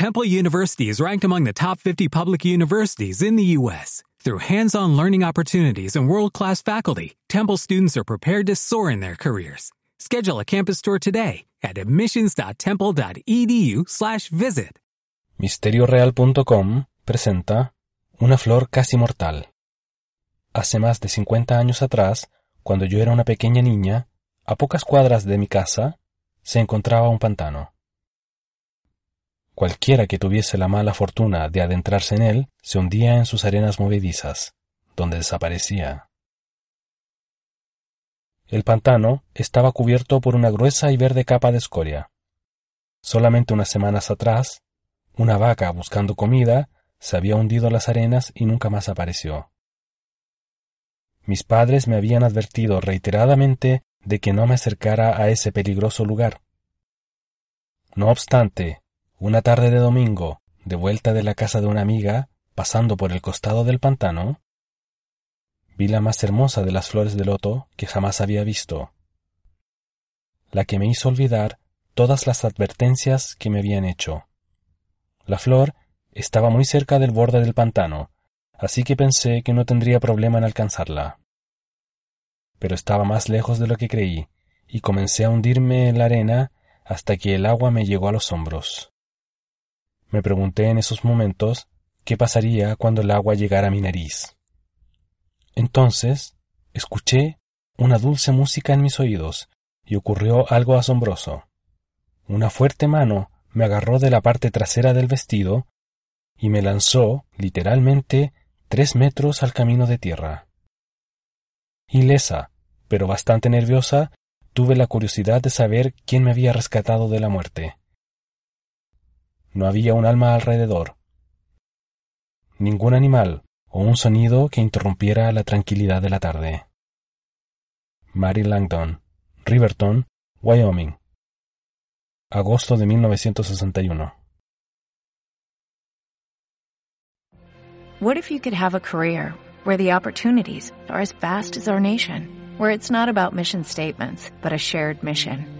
Temple University is ranked among the top 50 public universities in the U.S. Through hands-on learning opportunities and world-class faculty, Temple students are prepared to soar in their careers. Schedule a campus tour today at admissions.temple.edu/visit. MisterioReal.com presenta Una flor casi mortal. Hace más de 50 años atrás, cuando yo era una pequeña niña, a pocas cuadras de mi casa, se encontraba un pantano. Cualquiera que tuviese la mala fortuna de adentrarse en él se hundía en sus arenas movedizas, donde desaparecía. El pantano estaba cubierto por una gruesa y verde capa de escoria. Solamente unas semanas atrás, una vaca buscando comida se había hundido en las arenas y nunca más apareció. Mis padres me habían advertido reiteradamente de que no me acercara a ese peligroso lugar. No obstante, una tarde de domingo, de vuelta de la casa de una amiga, pasando por el costado del pantano, vi la más hermosa de las flores de loto que jamás había visto, la que me hizo olvidar todas las advertencias que me habían hecho. La flor estaba muy cerca del borde del pantano, así que pensé que no tendría problema en alcanzarla. Pero estaba más lejos de lo que creí, y comencé a hundirme en la arena hasta que el agua me llegó a los hombros. Me pregunté en esos momentos qué pasaría cuando el agua llegara a mi nariz. Entonces escuché una dulce música en mis oídos y ocurrió algo asombroso. Una fuerte mano me agarró de la parte trasera del vestido y me lanzó, literalmente, tres metros al camino de tierra. Ilesa, pero bastante nerviosa, tuve la curiosidad de saber quién me había rescatado de la muerte. No había un alma alrededor, ningún animal o un sonido que interrumpiera la tranquilidad de la tarde. Mary Langdon, Riverton, Wyoming. Agosto de 1961. What if you could have a career where the opportunities are as vast as our nation, where it's not about mission statements, but a shared mission?